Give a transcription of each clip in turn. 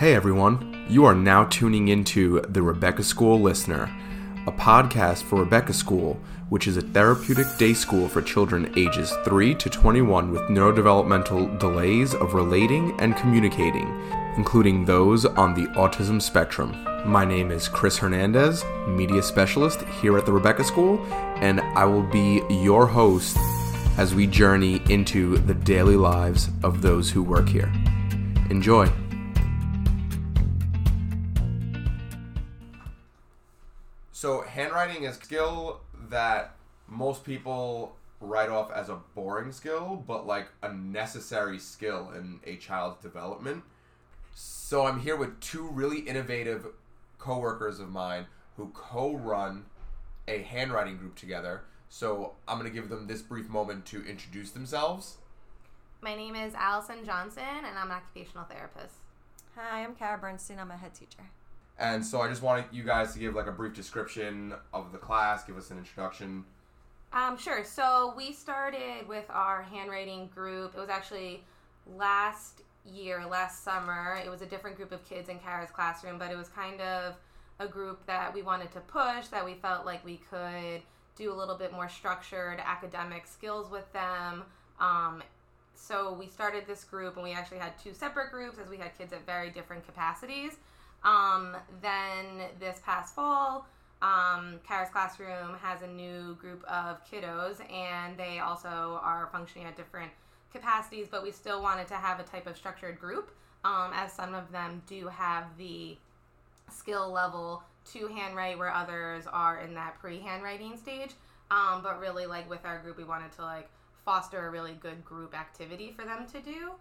Hey everyone, you are now tuning into the Rebecca School Listener, a podcast for Rebecca School, which is a therapeutic day school for children ages 3 to 21 with neurodevelopmental delays of relating and communicating, including those on the autism spectrum. My name is Chris Hernandez, media specialist here at the Rebecca School, and I will be your host as we journey into the daily lives of those who work here. Enjoy. So, handwriting is a skill that most people write off as a boring skill, but like a necessary skill in a child's development. So, I'm here with two really innovative coworkers of mine who co-run a handwriting group together. So, I'm going to give them this brief moment to introduce themselves. My name is Allison Johnson, and I'm an occupational therapist. Hi, I'm Kara Bernstein. I'm a head teacher. And so I just wanted you guys to give like a brief description of the class, give us an introduction. Um, sure. So we started with our handwriting group. It was actually last year, last summer. It was a different group of kids in Kara's classroom, but it was kind of a group that we wanted to push, that we felt like we could do a little bit more structured academic skills with them. Um, so we started this group, and we actually had two separate groups as we had kids at very different capacities. Um, then this past fall, um, Kara's Classroom has a new group of kiddos, and they also are functioning at different capacities, but we still wanted to have a type of structured group, um, as some of them do have the skill level to handwrite, where others are in that pre handwriting stage. Um, but really, like with our group, we wanted to like foster a really good group activity for them to do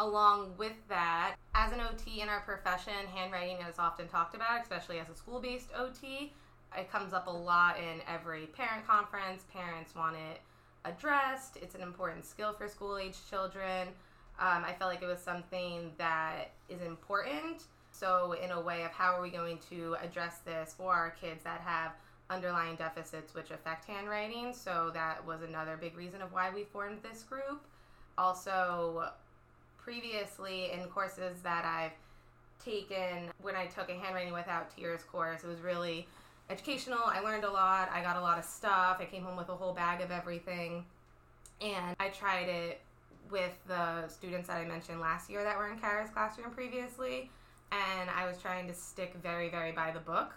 along with that, as an OT in our profession, handwriting is often talked about, especially as a school based OT. It comes up a lot in every parent conference. Parents want it addressed. It's an important skill for school age children. Um, I felt like it was something that is important. So, in a way of how are we going to address this for our kids that have underlying deficits which affect handwriting? So, that was another big reason of why we formed this group. Also, previously in courses that I've taken when I took a handwriting without tears course. It was really educational. I learned a lot. I got a lot of stuff. I came home with a whole bag of everything. And I tried it with the students that I mentioned last year that were in Kara's classroom previously. And I was trying to stick very, very by the book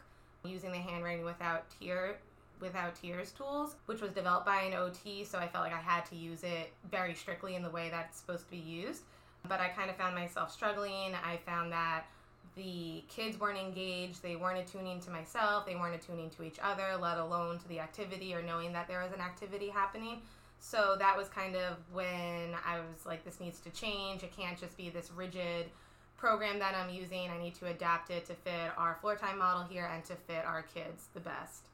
using the handwriting without tear without tears tools, which was developed by an OT, so I felt like I had to use it very strictly in the way that it's supposed to be used but I kind of found myself struggling. I found that the kids weren't engaged, they weren't attuning to myself, they weren't attuning to each other, let alone to the activity or knowing that there was an activity happening. So that was kind of when I was like, this needs to change. It can't just be this rigid program that I'm using. I need to adapt it to fit our floor time model here and to fit our kids the best.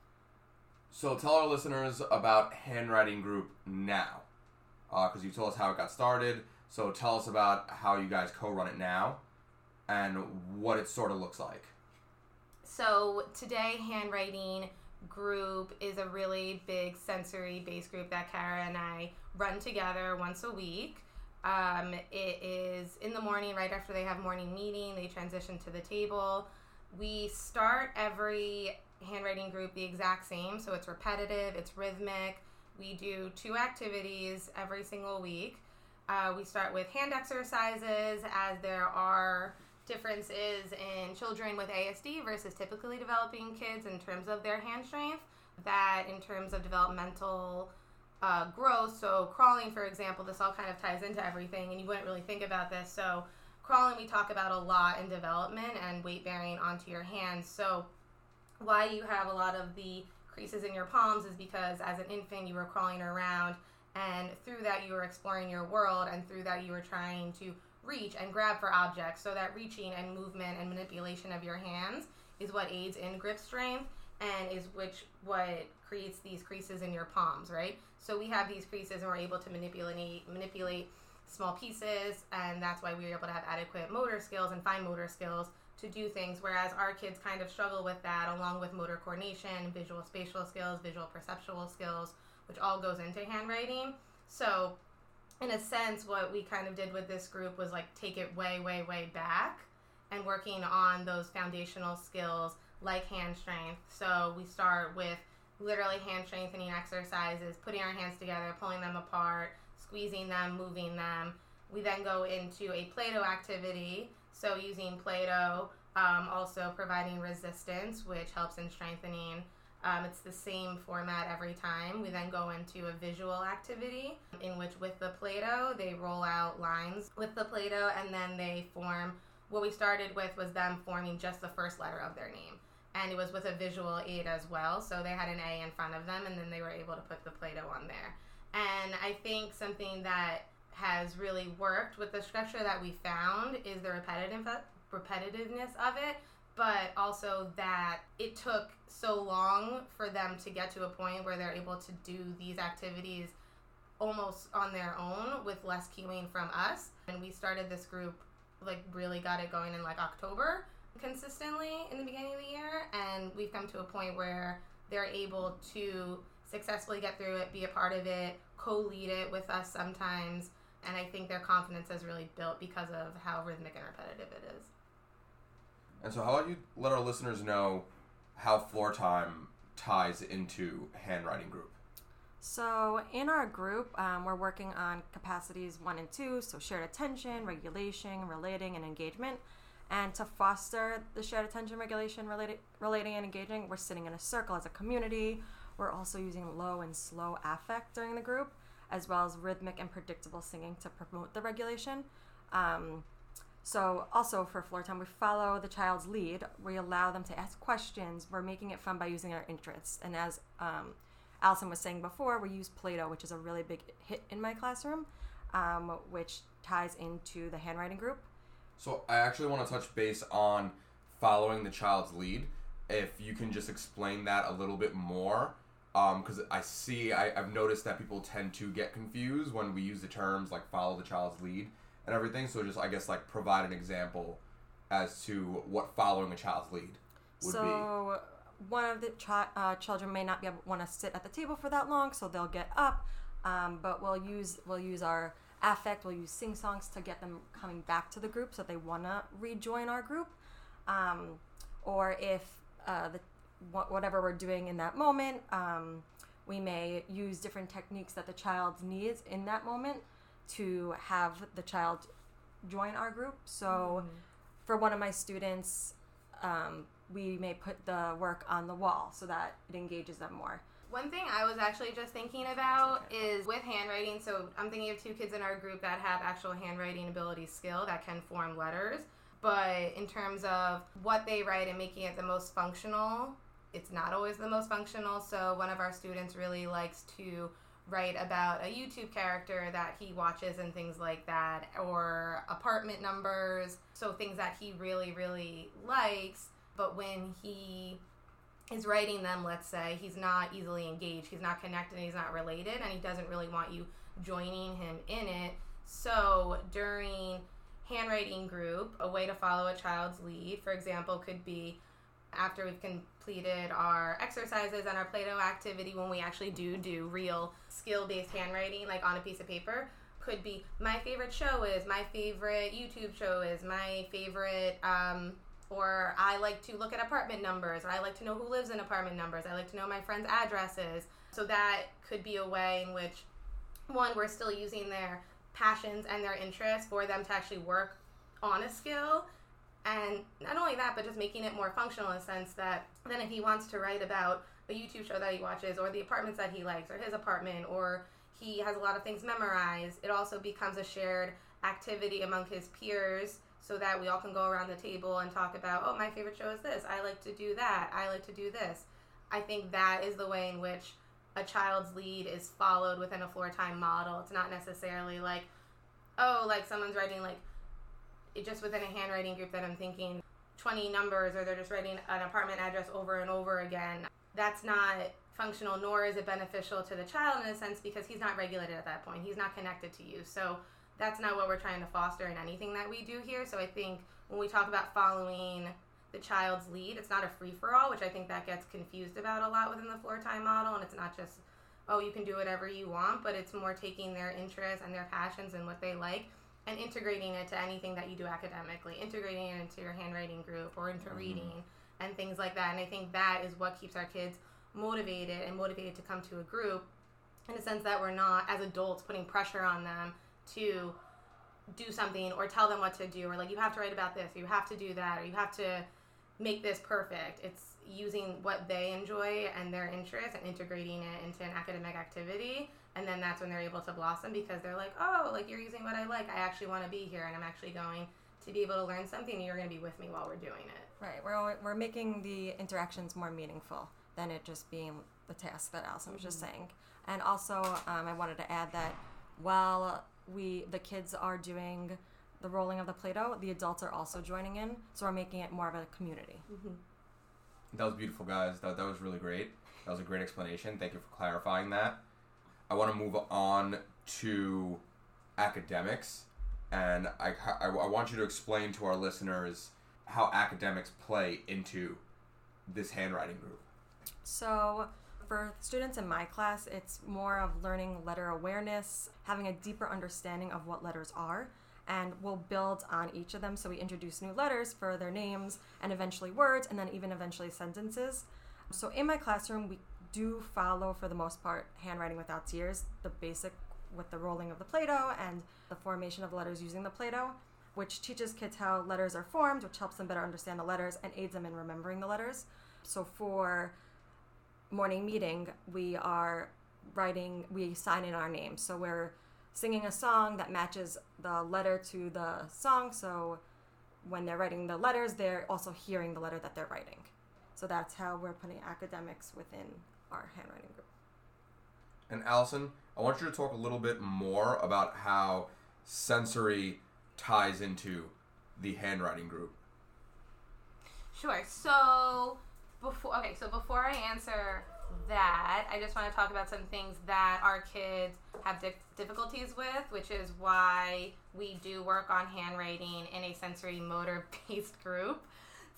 So tell our listeners about Handwriting Group now, because uh, you told us how it got started so tell us about how you guys co-run it now and what it sort of looks like. So today, handwriting group is a really big sensory based group that Kara and I run together once a week. Um, it is in the morning, right after they have morning meeting, they transition to the table. We start every handwriting group the exact same, so it's repetitive, it's rhythmic. We do two activities every single week. Uh, we start with hand exercises as there are differences in children with ASD versus typically developing kids in terms of their hand strength. That, in terms of developmental uh, growth, so crawling, for example, this all kind of ties into everything, and you wouldn't really think about this. So, crawling, we talk about a lot in development and weight bearing onto your hands. So, why you have a lot of the creases in your palms is because as an infant you were crawling around and through that you were exploring your world and through that you were trying to reach and grab for objects so that reaching and movement and manipulation of your hands is what aids in grip strength and is which what creates these creases in your palms right? So we have these creases and we're able to manipulate manipulate small pieces and that's why we are able to have adequate motor skills and fine motor skills to do things. Whereas our kids kind of struggle with that along with motor coordination visual spatial skills visual perceptual skills which all goes into handwriting. So, in a sense, what we kind of did with this group was like take it way, way, way back and working on those foundational skills like hand strength. So we start with literally hand strengthening exercises, putting our hands together, pulling them apart, squeezing them, moving them. We then go into a Play Doh activity. So using Play Doh, um, also providing resistance, which helps in strengthening. Um, it's the same format every time. We then go into a visual activity in which, with the Play Doh, they roll out lines with the Play Doh and then they form. What we started with was them forming just the first letter of their name and it was with a visual aid as well. So they had an A in front of them, and then they were able to put the Play Doh on there. And I think something that has really worked with the structure that we found is the repetitive repetitiveness of it, but also that it took so long for them to get to a point where they're able to do these activities almost on their own with less cueing from us. And we started this group, like, really got it going in like October consistently in the beginning of the year, and we've come to a point where they're able to successfully get through it, be a part of it, co lead it with us sometimes. And I think their confidence has really built because of how rhythmic and repetitive it is. And so, how about you let our listeners know how floor time ties into handwriting group? So, in our group, um, we're working on capacities one and two, so shared attention, regulation, relating, and engagement. And to foster the shared attention regulation relating and engaging, we're sitting in a circle as a community. We're also using low and slow affect during the group, as well as rhythmic and predictable singing to promote the regulation. Um, so, also for floor time, we follow the child's lead. We allow them to ask questions. We're making it fun by using our interests. And as um, Allison was saying before, we use Play Doh, which is a really big hit in my classroom, um, which ties into the handwriting group. So I actually want to touch base on following the child's lead. If you can just explain that a little bit more, because um, I see I, I've noticed that people tend to get confused when we use the terms like follow the child's lead and everything. So just I guess like provide an example as to what following a child's lead would so, be. So one of the uh, children may not be able want to sit at the table for that long, so they'll get up. Um, but we'll use we'll use our affect. We'll use sing songs to get them coming back to the group so they want to rejoin our group. Um, or if uh, the whatever we're doing in that moment, um, we may use different techniques that the child needs in that moment to have the child join our group. So, mm-hmm. for one of my students, um, we may put the work on the wall so that it engages them more. One thing I was actually just thinking about is with handwriting. So I'm thinking of two kids in our group that have actual handwriting ability skill that can form letters. But in terms of what they write and making it the most functional, it's not always the most functional. So one of our students really likes to write about a YouTube character that he watches and things like that, or apartment numbers. So things that he really, really likes. But when he is writing them, let's say, he's not easily engaged, he's not connected, he's not related, and he doesn't really want you joining him in it. So during handwriting group, a way to follow a child's lead, for example, could be after we've completed our exercises and our Play-Doh activity, when we actually do do real skill-based handwriting, like on a piece of paper, could be my favorite show is, my favorite YouTube show is, my favorite um, or I like to look at apartment numbers, or I like to know who lives in apartment numbers, I like to know my friends' addresses. So that could be a way in which, one, we're still using their passions and their interests for them to actually work on a skill. And not only that, but just making it more functional in the sense that then if he wants to write about a YouTube show that he watches, or the apartments that he likes, or his apartment, or he has a lot of things memorized, it also becomes a shared activity among his peers so that we all can go around the table and talk about, oh, my favorite show is this. I like to do that. I like to do this. I think that is the way in which a child's lead is followed within a floor time model. It's not necessarily like, oh, like someone's writing like it just within a handwriting group that I'm thinking 20 numbers or they're just writing an apartment address over and over again. That's not functional nor is it beneficial to the child in a sense because he's not regulated at that point. He's not connected to you. So that's not what we're trying to foster in anything that we do here. So I think when we talk about following the child's lead, it's not a free for all, which I think that gets confused about a lot within the floor time model. And it's not just, oh, you can do whatever you want, but it's more taking their interests and their passions and what they like and integrating it to anything that you do academically, integrating it into your handwriting group or into mm-hmm. reading and things like that. And I think that is what keeps our kids motivated and motivated to come to a group in a sense that we're not, as adults, putting pressure on them to do something or tell them what to do or like you have to write about this or you have to do that or you have to make this perfect. It's using what they enjoy and their interests and integrating it into an academic activity. And then that's when they're able to blossom because they're like, oh, like you're using what I like. I actually want to be here and I'm actually going to be able to learn something and you're going to be with me while we're doing it. Right. We're, we're making the interactions more meaningful than it just being the task that Allison was just saying. And also, um, I wanted to add that while we the kids are doing the rolling of the Play-Doh, the adults are also joining in. So we're making it more of a community. That was beautiful, guys. That, that was really great. That was a great explanation. Thank you for clarifying that. I want to move on to academics, and I, I, I want you to explain to our listeners how academics play into this handwriting group. So, for students in my class, it's more of learning letter awareness, having a deeper understanding of what letters are, and we'll build on each of them. So, we introduce new letters for their names and eventually words, and then even eventually sentences. So, in my classroom, we do follow, for the most part, handwriting without tears, the basic with the rolling of the Play Doh and the formation of letters using the Play Doh, which teaches kids how letters are formed, which helps them better understand the letters and aids them in remembering the letters. So, for morning meeting, we are writing, we sign in our names. So we're singing a song that matches the letter to the song. So when they're writing the letters, they're also hearing the letter that they're writing. So that's how we're putting academics within our handwriting group. And Allison, I want you to talk a little bit more about how sensory ties into the handwriting group. Sure. So before okay, so before I answer that, I just want to talk about some things that our kids have di- difficulties with, which is why we do work on handwriting in a sensory motor based group.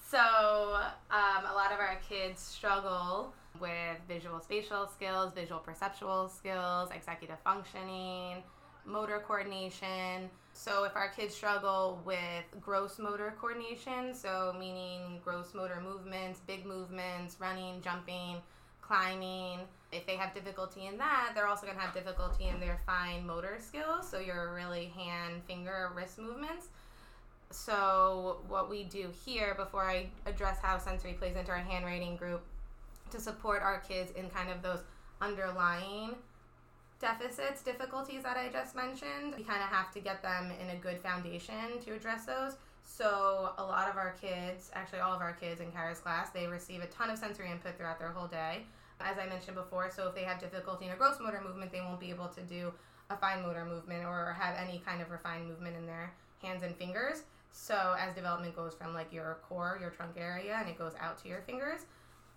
So, um, a lot of our kids struggle with visual spatial skills, visual perceptual skills, executive functioning, motor coordination. So, if our kids struggle with gross motor coordination, so meaning gross motor movements, big movements, running, jumping, climbing, if they have difficulty in that, they're also going to have difficulty in their fine motor skills, so your really hand, finger, wrist movements. So, what we do here before I address how sensory plays into our handwriting group to support our kids in kind of those underlying deficits, difficulties that I just mentioned, we kind of have to get them in a good foundation to address those. So, a lot of our kids, actually, all of our kids in Kara's class, they receive a ton of sensory input throughout their whole day. As I mentioned before, so if they have difficulty in a gross motor movement, they won't be able to do a fine motor movement or have any kind of refined movement in their hands and fingers. So, as development goes from like your core, your trunk area, and it goes out to your fingers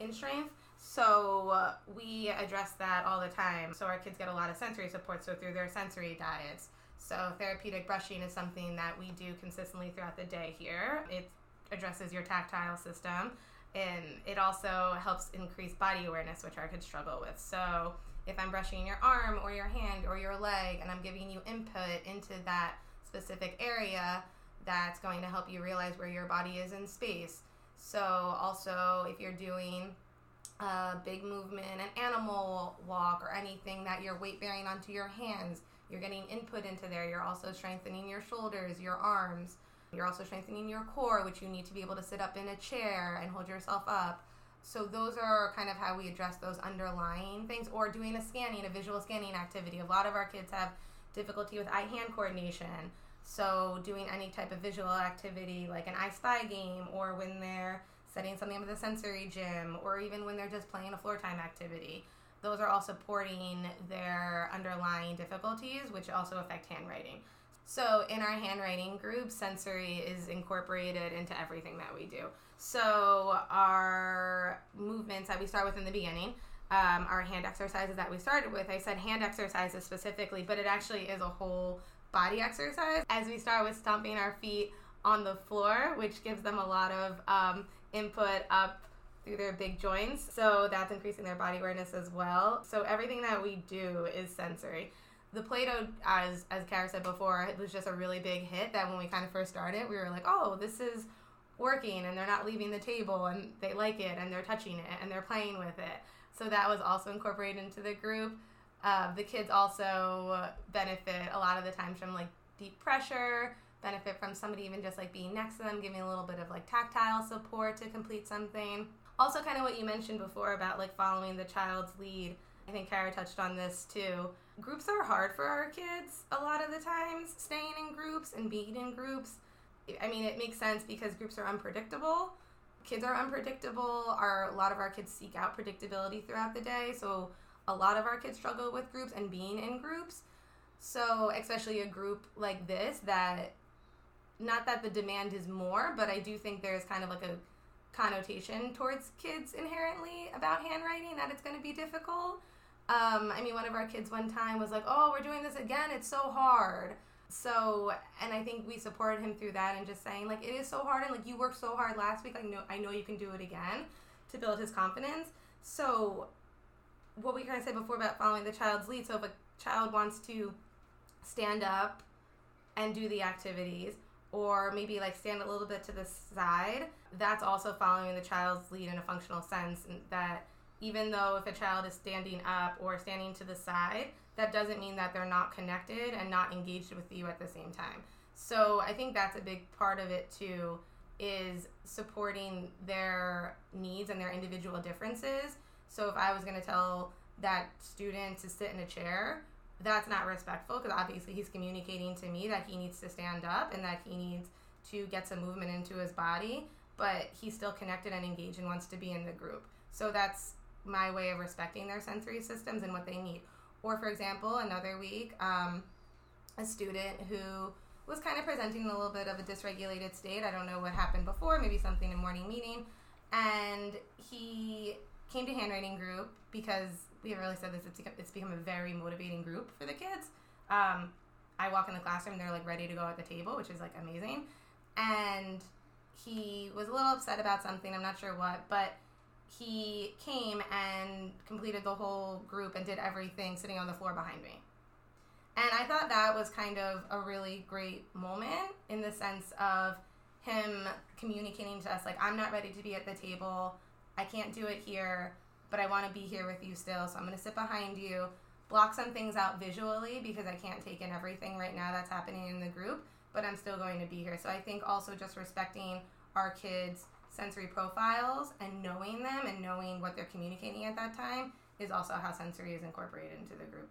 in strength. So, uh, we address that all the time. So, our kids get a lot of sensory support. So, through their sensory diets. So, therapeutic brushing is something that we do consistently throughout the day here. It addresses your tactile system and it also helps increase body awareness, which our kids struggle with. So, if I'm brushing your arm or your hand or your leg and I'm giving you input into that specific area, that's going to help you realize where your body is in space. So, also, if you're doing a big movement, an animal walk, or anything that you're weight bearing onto your hands, you're getting input into there. You're also strengthening your shoulders, your arms. You're also strengthening your core, which you need to be able to sit up in a chair and hold yourself up. So, those are kind of how we address those underlying things, or doing a scanning, a visual scanning activity. A lot of our kids have difficulty with eye hand coordination. So, doing any type of visual activity like an I Spy game, or when they're setting something up at the sensory gym, or even when they're just playing a floor time activity, those are all supporting their underlying difficulties, which also affect handwriting. So, in our handwriting group, sensory is incorporated into everything that we do. So, our movements that we start with in the beginning, um, our hand exercises that we started with, I said hand exercises specifically, but it actually is a whole body exercise as we start with stomping our feet on the floor, which gives them a lot of um, input up through their big joints. So that's increasing their body awareness as well. So everything that we do is sensory. the Play-Doh, as as Kara said before, it was just a really big hit. That when we kind of first started, we were like, oh, this is working, and they're not leaving the table, and they like it, and they're touching it, and they're playing with it. So that was also incorporated into the group. Uh, the kids also benefit a lot of the times from like deep pressure, benefit from somebody even just like being next to them, giving a little bit of like tactile support to complete something. Also, kind of what you mentioned before about like following the child's lead. I think Kara touched on this too. Groups are hard for our kids a lot of the times, staying in groups and being in groups. I mean, it makes sense because groups are unpredictable. Kids are unpredictable. Our a lot of our kids seek out predictability throughout the day, so a lot of our kids struggle with groups and being in groups. So, especially a group like this that not that the demand is more, but I do think there's kind of like a connotation towards kids inherently about handwriting that it's going to be difficult. Um, I mean, one of our kids one time was like, "Oh, we're doing this again. It's so hard." So, and I think we supported him through that and just saying like, "It is so hard, and like you worked so hard last week. I know, I know you can do it again," to build his confidence. So, what we kind of said before about following the child's lead. So, if a child wants to stand up and do the activities, or maybe like stand a little bit to the side, that's also following the child's lead in a functional sense. That even though if a child is standing up or standing to the side, that doesn't mean that they're not connected and not engaged with you at the same time. So I think that's a big part of it too is supporting their needs and their individual differences. So if I was going to tell that student to sit in a chair, that's not respectful because obviously he's communicating to me that he needs to stand up and that he needs to get some movement into his body, but he's still connected and engaged and wants to be in the group. So that's my way of respecting their sensory systems and what they need. Or, for example, another week, um, a student who was kind of presenting a little bit of a dysregulated state. I don't know what happened before, maybe something in morning meeting. And he came to handwriting group because we haven't really said this. It's become, it's become a very motivating group for the kids. Um, I walk in the classroom, they're like ready to go at the table, which is like amazing. And he was a little upset about something. I'm not sure what, but he came and completed the whole group and did everything sitting on the floor behind me. And I thought that was kind of a really great moment in the sense of him communicating to us, like, I'm not ready to be at the table. I can't do it here, but I want to be here with you still. So I'm going to sit behind you, block some things out visually because I can't take in everything right now that's happening in the group, but I'm still going to be here. So I think also just respecting our kids' sensory profiles and knowing them and knowing what they're communicating at that time is also how sensory is incorporated into the group.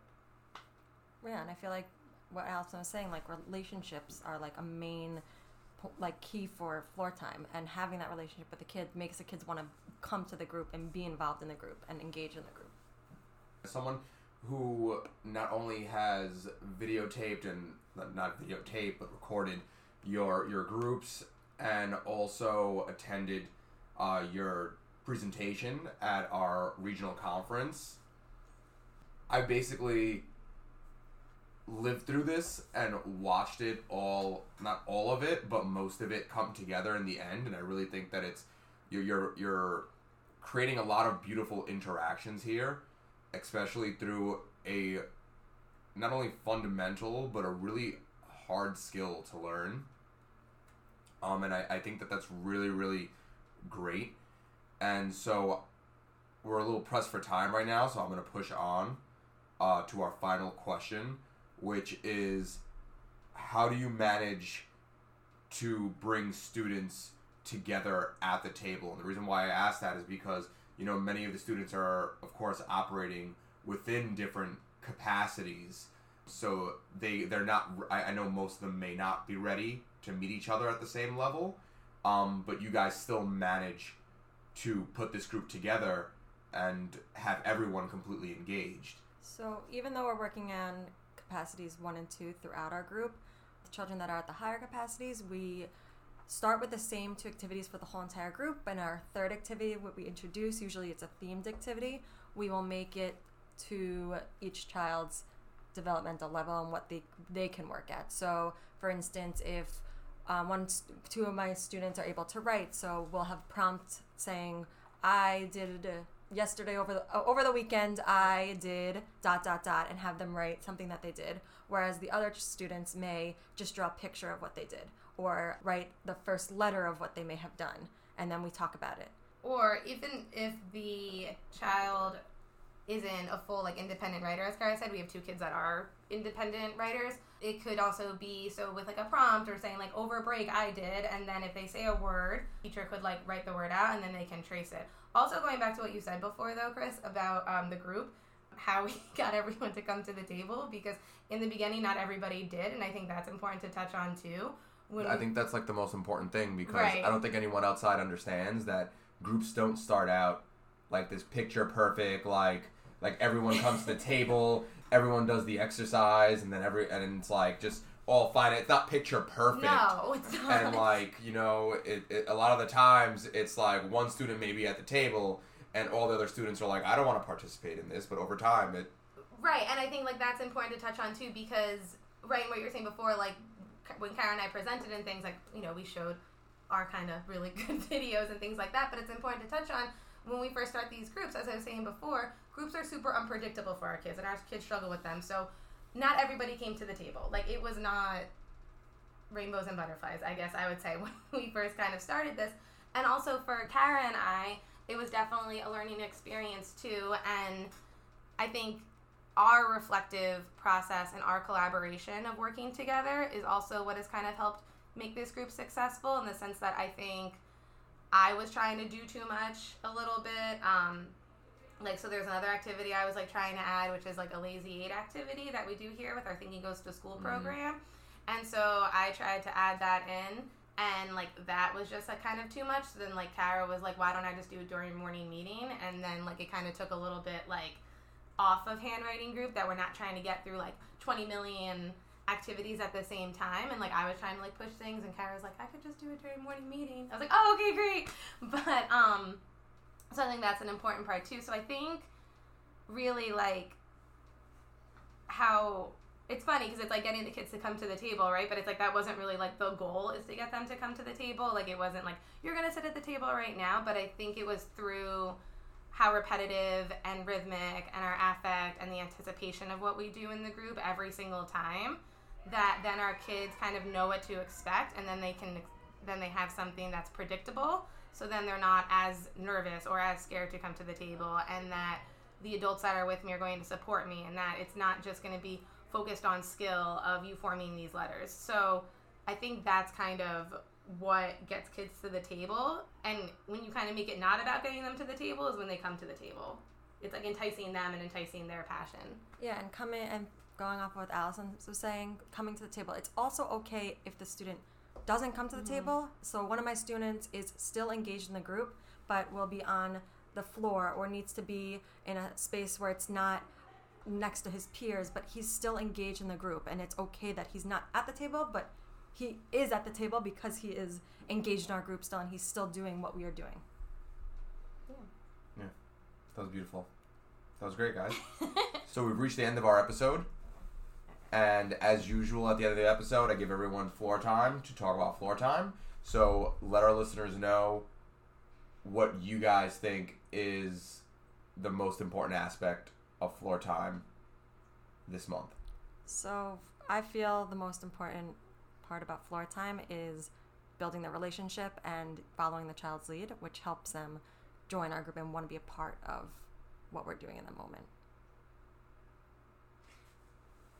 Yeah, and I feel like what Allison was saying, like relationships are like a main like key for floor time and having that relationship with the kid makes the kids want to come to the group and be involved in the group and engage in the group. Someone who not only has videotaped and not videotaped but recorded your your groups and also attended uh, your presentation at our regional conference i basically lived through this and watched it all not all of it but most of it come together in the end. And i really think that it's you're you're, you're creating a lot of beautiful interactions here especially through a not only fundamental but a really hard skill to learn. Um and i, I think that that's really really great. And so we're a little pressed for time right now so i'm going to push on uh, to our final question which is how do you manage to bring students together at the table? And the reason why I ask that is because you know many of the students are of course operating within different capacities so they they're not I, I know most of them may not be ready to meet each other at the same level um, but you guys still manage to put this group together and have everyone completely engaged so even though we're working on capacities one and two throughout our group. The children that are at the higher capacities, we start with the same two activities for the whole entire group. And our third activity, what we introduce, usually it's a themed activity, we will make it to each child's developmental level and what they they can work at. So, for instance, if um, one, two of my students are able to write, so we'll have prompt saying, "I did." Yesterday over the over the weekend I did dot dot dot and have them write something that they did, whereas the other students may just draw a picture of what they did or write the first letter of what they may have done, and then we talk about it. Or even if the child isn't a full like independent writer, as Kara said, we have two kids that are independent writers. It could also be so with like a prompt or saying like over break I did, and then if they say a word, teacher could like write the word out and then they can trace it. Also going back to what you said before though, Chris, about um, the group, how we got everyone to come to the table because in the beginning not everybody did, and I think that's important to touch on too. When I think that's like the most important thing because Right. I don't think anyone outside understands that groups don't start out like this picture perfect like like everyone comes to the table, everyone does the exercise and then every and it's like just all fine. It's not picture perfect. no, it's not. and like you know it, it, a lot of the times it's like one student may be at the table and all the other students are like i don't want to participate in this but over time it Right, and I think like that's important to touch on too because right what you were saying before, like when Karen and I presented and things like you know we showed our kind of really good videos and things like that, but it's important to touch on when we first start these groups. As I was saying before, groups are super unpredictable for our kids, and our kids struggle with them. So not everybody came to the table. Like it was not rainbows and butterflies, I guess I would say when we first kind of started this. And also for Kara and I, it was definitely a learning experience too. And I think our reflective process and our collaboration of working together is also what has kind of helped make this group successful in the sense that I think I was trying to do too much a little bit. Um, like so there's another activity I was like trying to add which is like a lazy eight activity that we do here with our thinking goes to school program. And so I tried to add that in and like that was just like kind of too much. So then like Kara was like, why don't I just do it during morning meeting? And then like it kind of took a little bit like off of handwriting group that we're not trying to get through like 20 million activities at the same time and like I was trying to like push things and Kara was like I could just do it during morning meeting. I was like, "Oh, okay, great." But um so I think that's an important part too. So I think really like how it's funny because it's like getting the kids to come to the table, right? But it's like that wasn't really like the goal is to get them to come to the table. Like it wasn't like you're gonna sit at the table right now. But I think it was through how repetitive and rhythmic and our affect and the anticipation of what we do in the group every single time that then our kids kind of know what to expect and then they can then they have something that's predictable so then they're not as nervous or as scared to come to the table and that the adults that are with me are going to support me and that it's not just going to be focused on skill of you forming these letters so i think that's kind of what gets kids to the table and when you kind of make it not about getting them to the table is when they come to the table it's like enticing them and enticing their passion Yeah, and coming and going off of what Allison was saying, coming to the table. It's also okay if the student doesn't come to the mm-hmm. table. So one of my students is still engaged in the group, but will be on the floor or needs to be in a space where it's not next to his peers, but he's still engaged in the group, and it's okay that he's not at the table, but he is at the table because he is engaged in our group still, and he's still doing what we are doing. Yeah. Yeah. That was beautiful that was great guys so we've reached the end of our episode and as usual at the end of the episode i give everyone floor time to talk about floor time so let our listeners know what you guys think is the most important aspect of floor time this month So I feel the most important part about floor time is building the relationship and following the child's lead, which helps them join our group and want to be a part of what we're doing in the moment.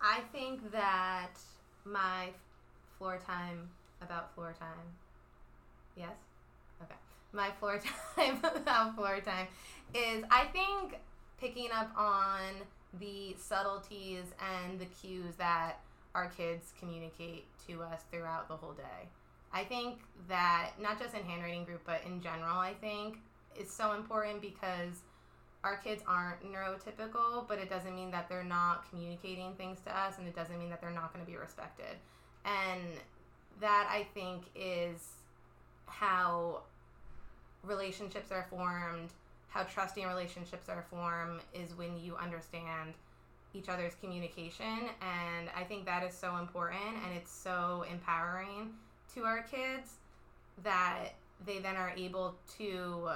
I think that my floor time about floor time. Yes? Okay. My floor time about floor time is I think picking up on the subtleties and the cues that our kids communicate to us throughout the whole day. I think that not just in handwriting group but in general I think is so important because our kids aren't neurotypical, but it doesn't mean that they're not communicating things to us, and it doesn't mean that they're not going to be respected. And that I think is how relationships are formed, how trusting relationships are formed, is when you understand each other's communication. And I think that is so important, and it's so empowering to our kids that they then are able to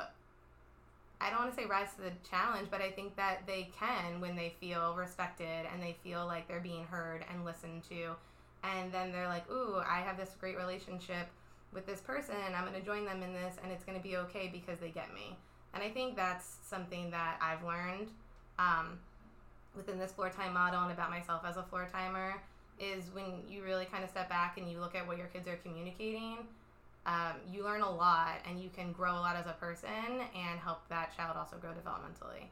I don't want to say rise to the challenge, but I think that they can when they feel respected and they feel like they're being heard and listened to. And then they're like, ooh, I have this great relationship with this person. I'm going to join them in this and it's going to be okay because they get me. And I think that's something that I've learned um, within this floor time model and about myself as a floor timer is when you really kind of step back and you look at what your kids are communicating um, you learn a lot and you can grow a lot as a person and help that child also grow developmentally.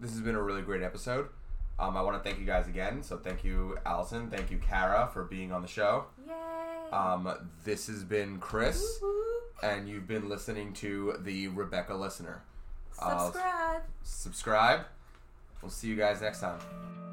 This has been a really great episode. Um, I want to thank you guys again. So thank you, Allison. Thank you, Kara, for being on the show. Yay! Um, this has been Chris, and you've been listening to the Rebecca Listener. Uh, Subscribe. subscribe. We'll see you guys next time.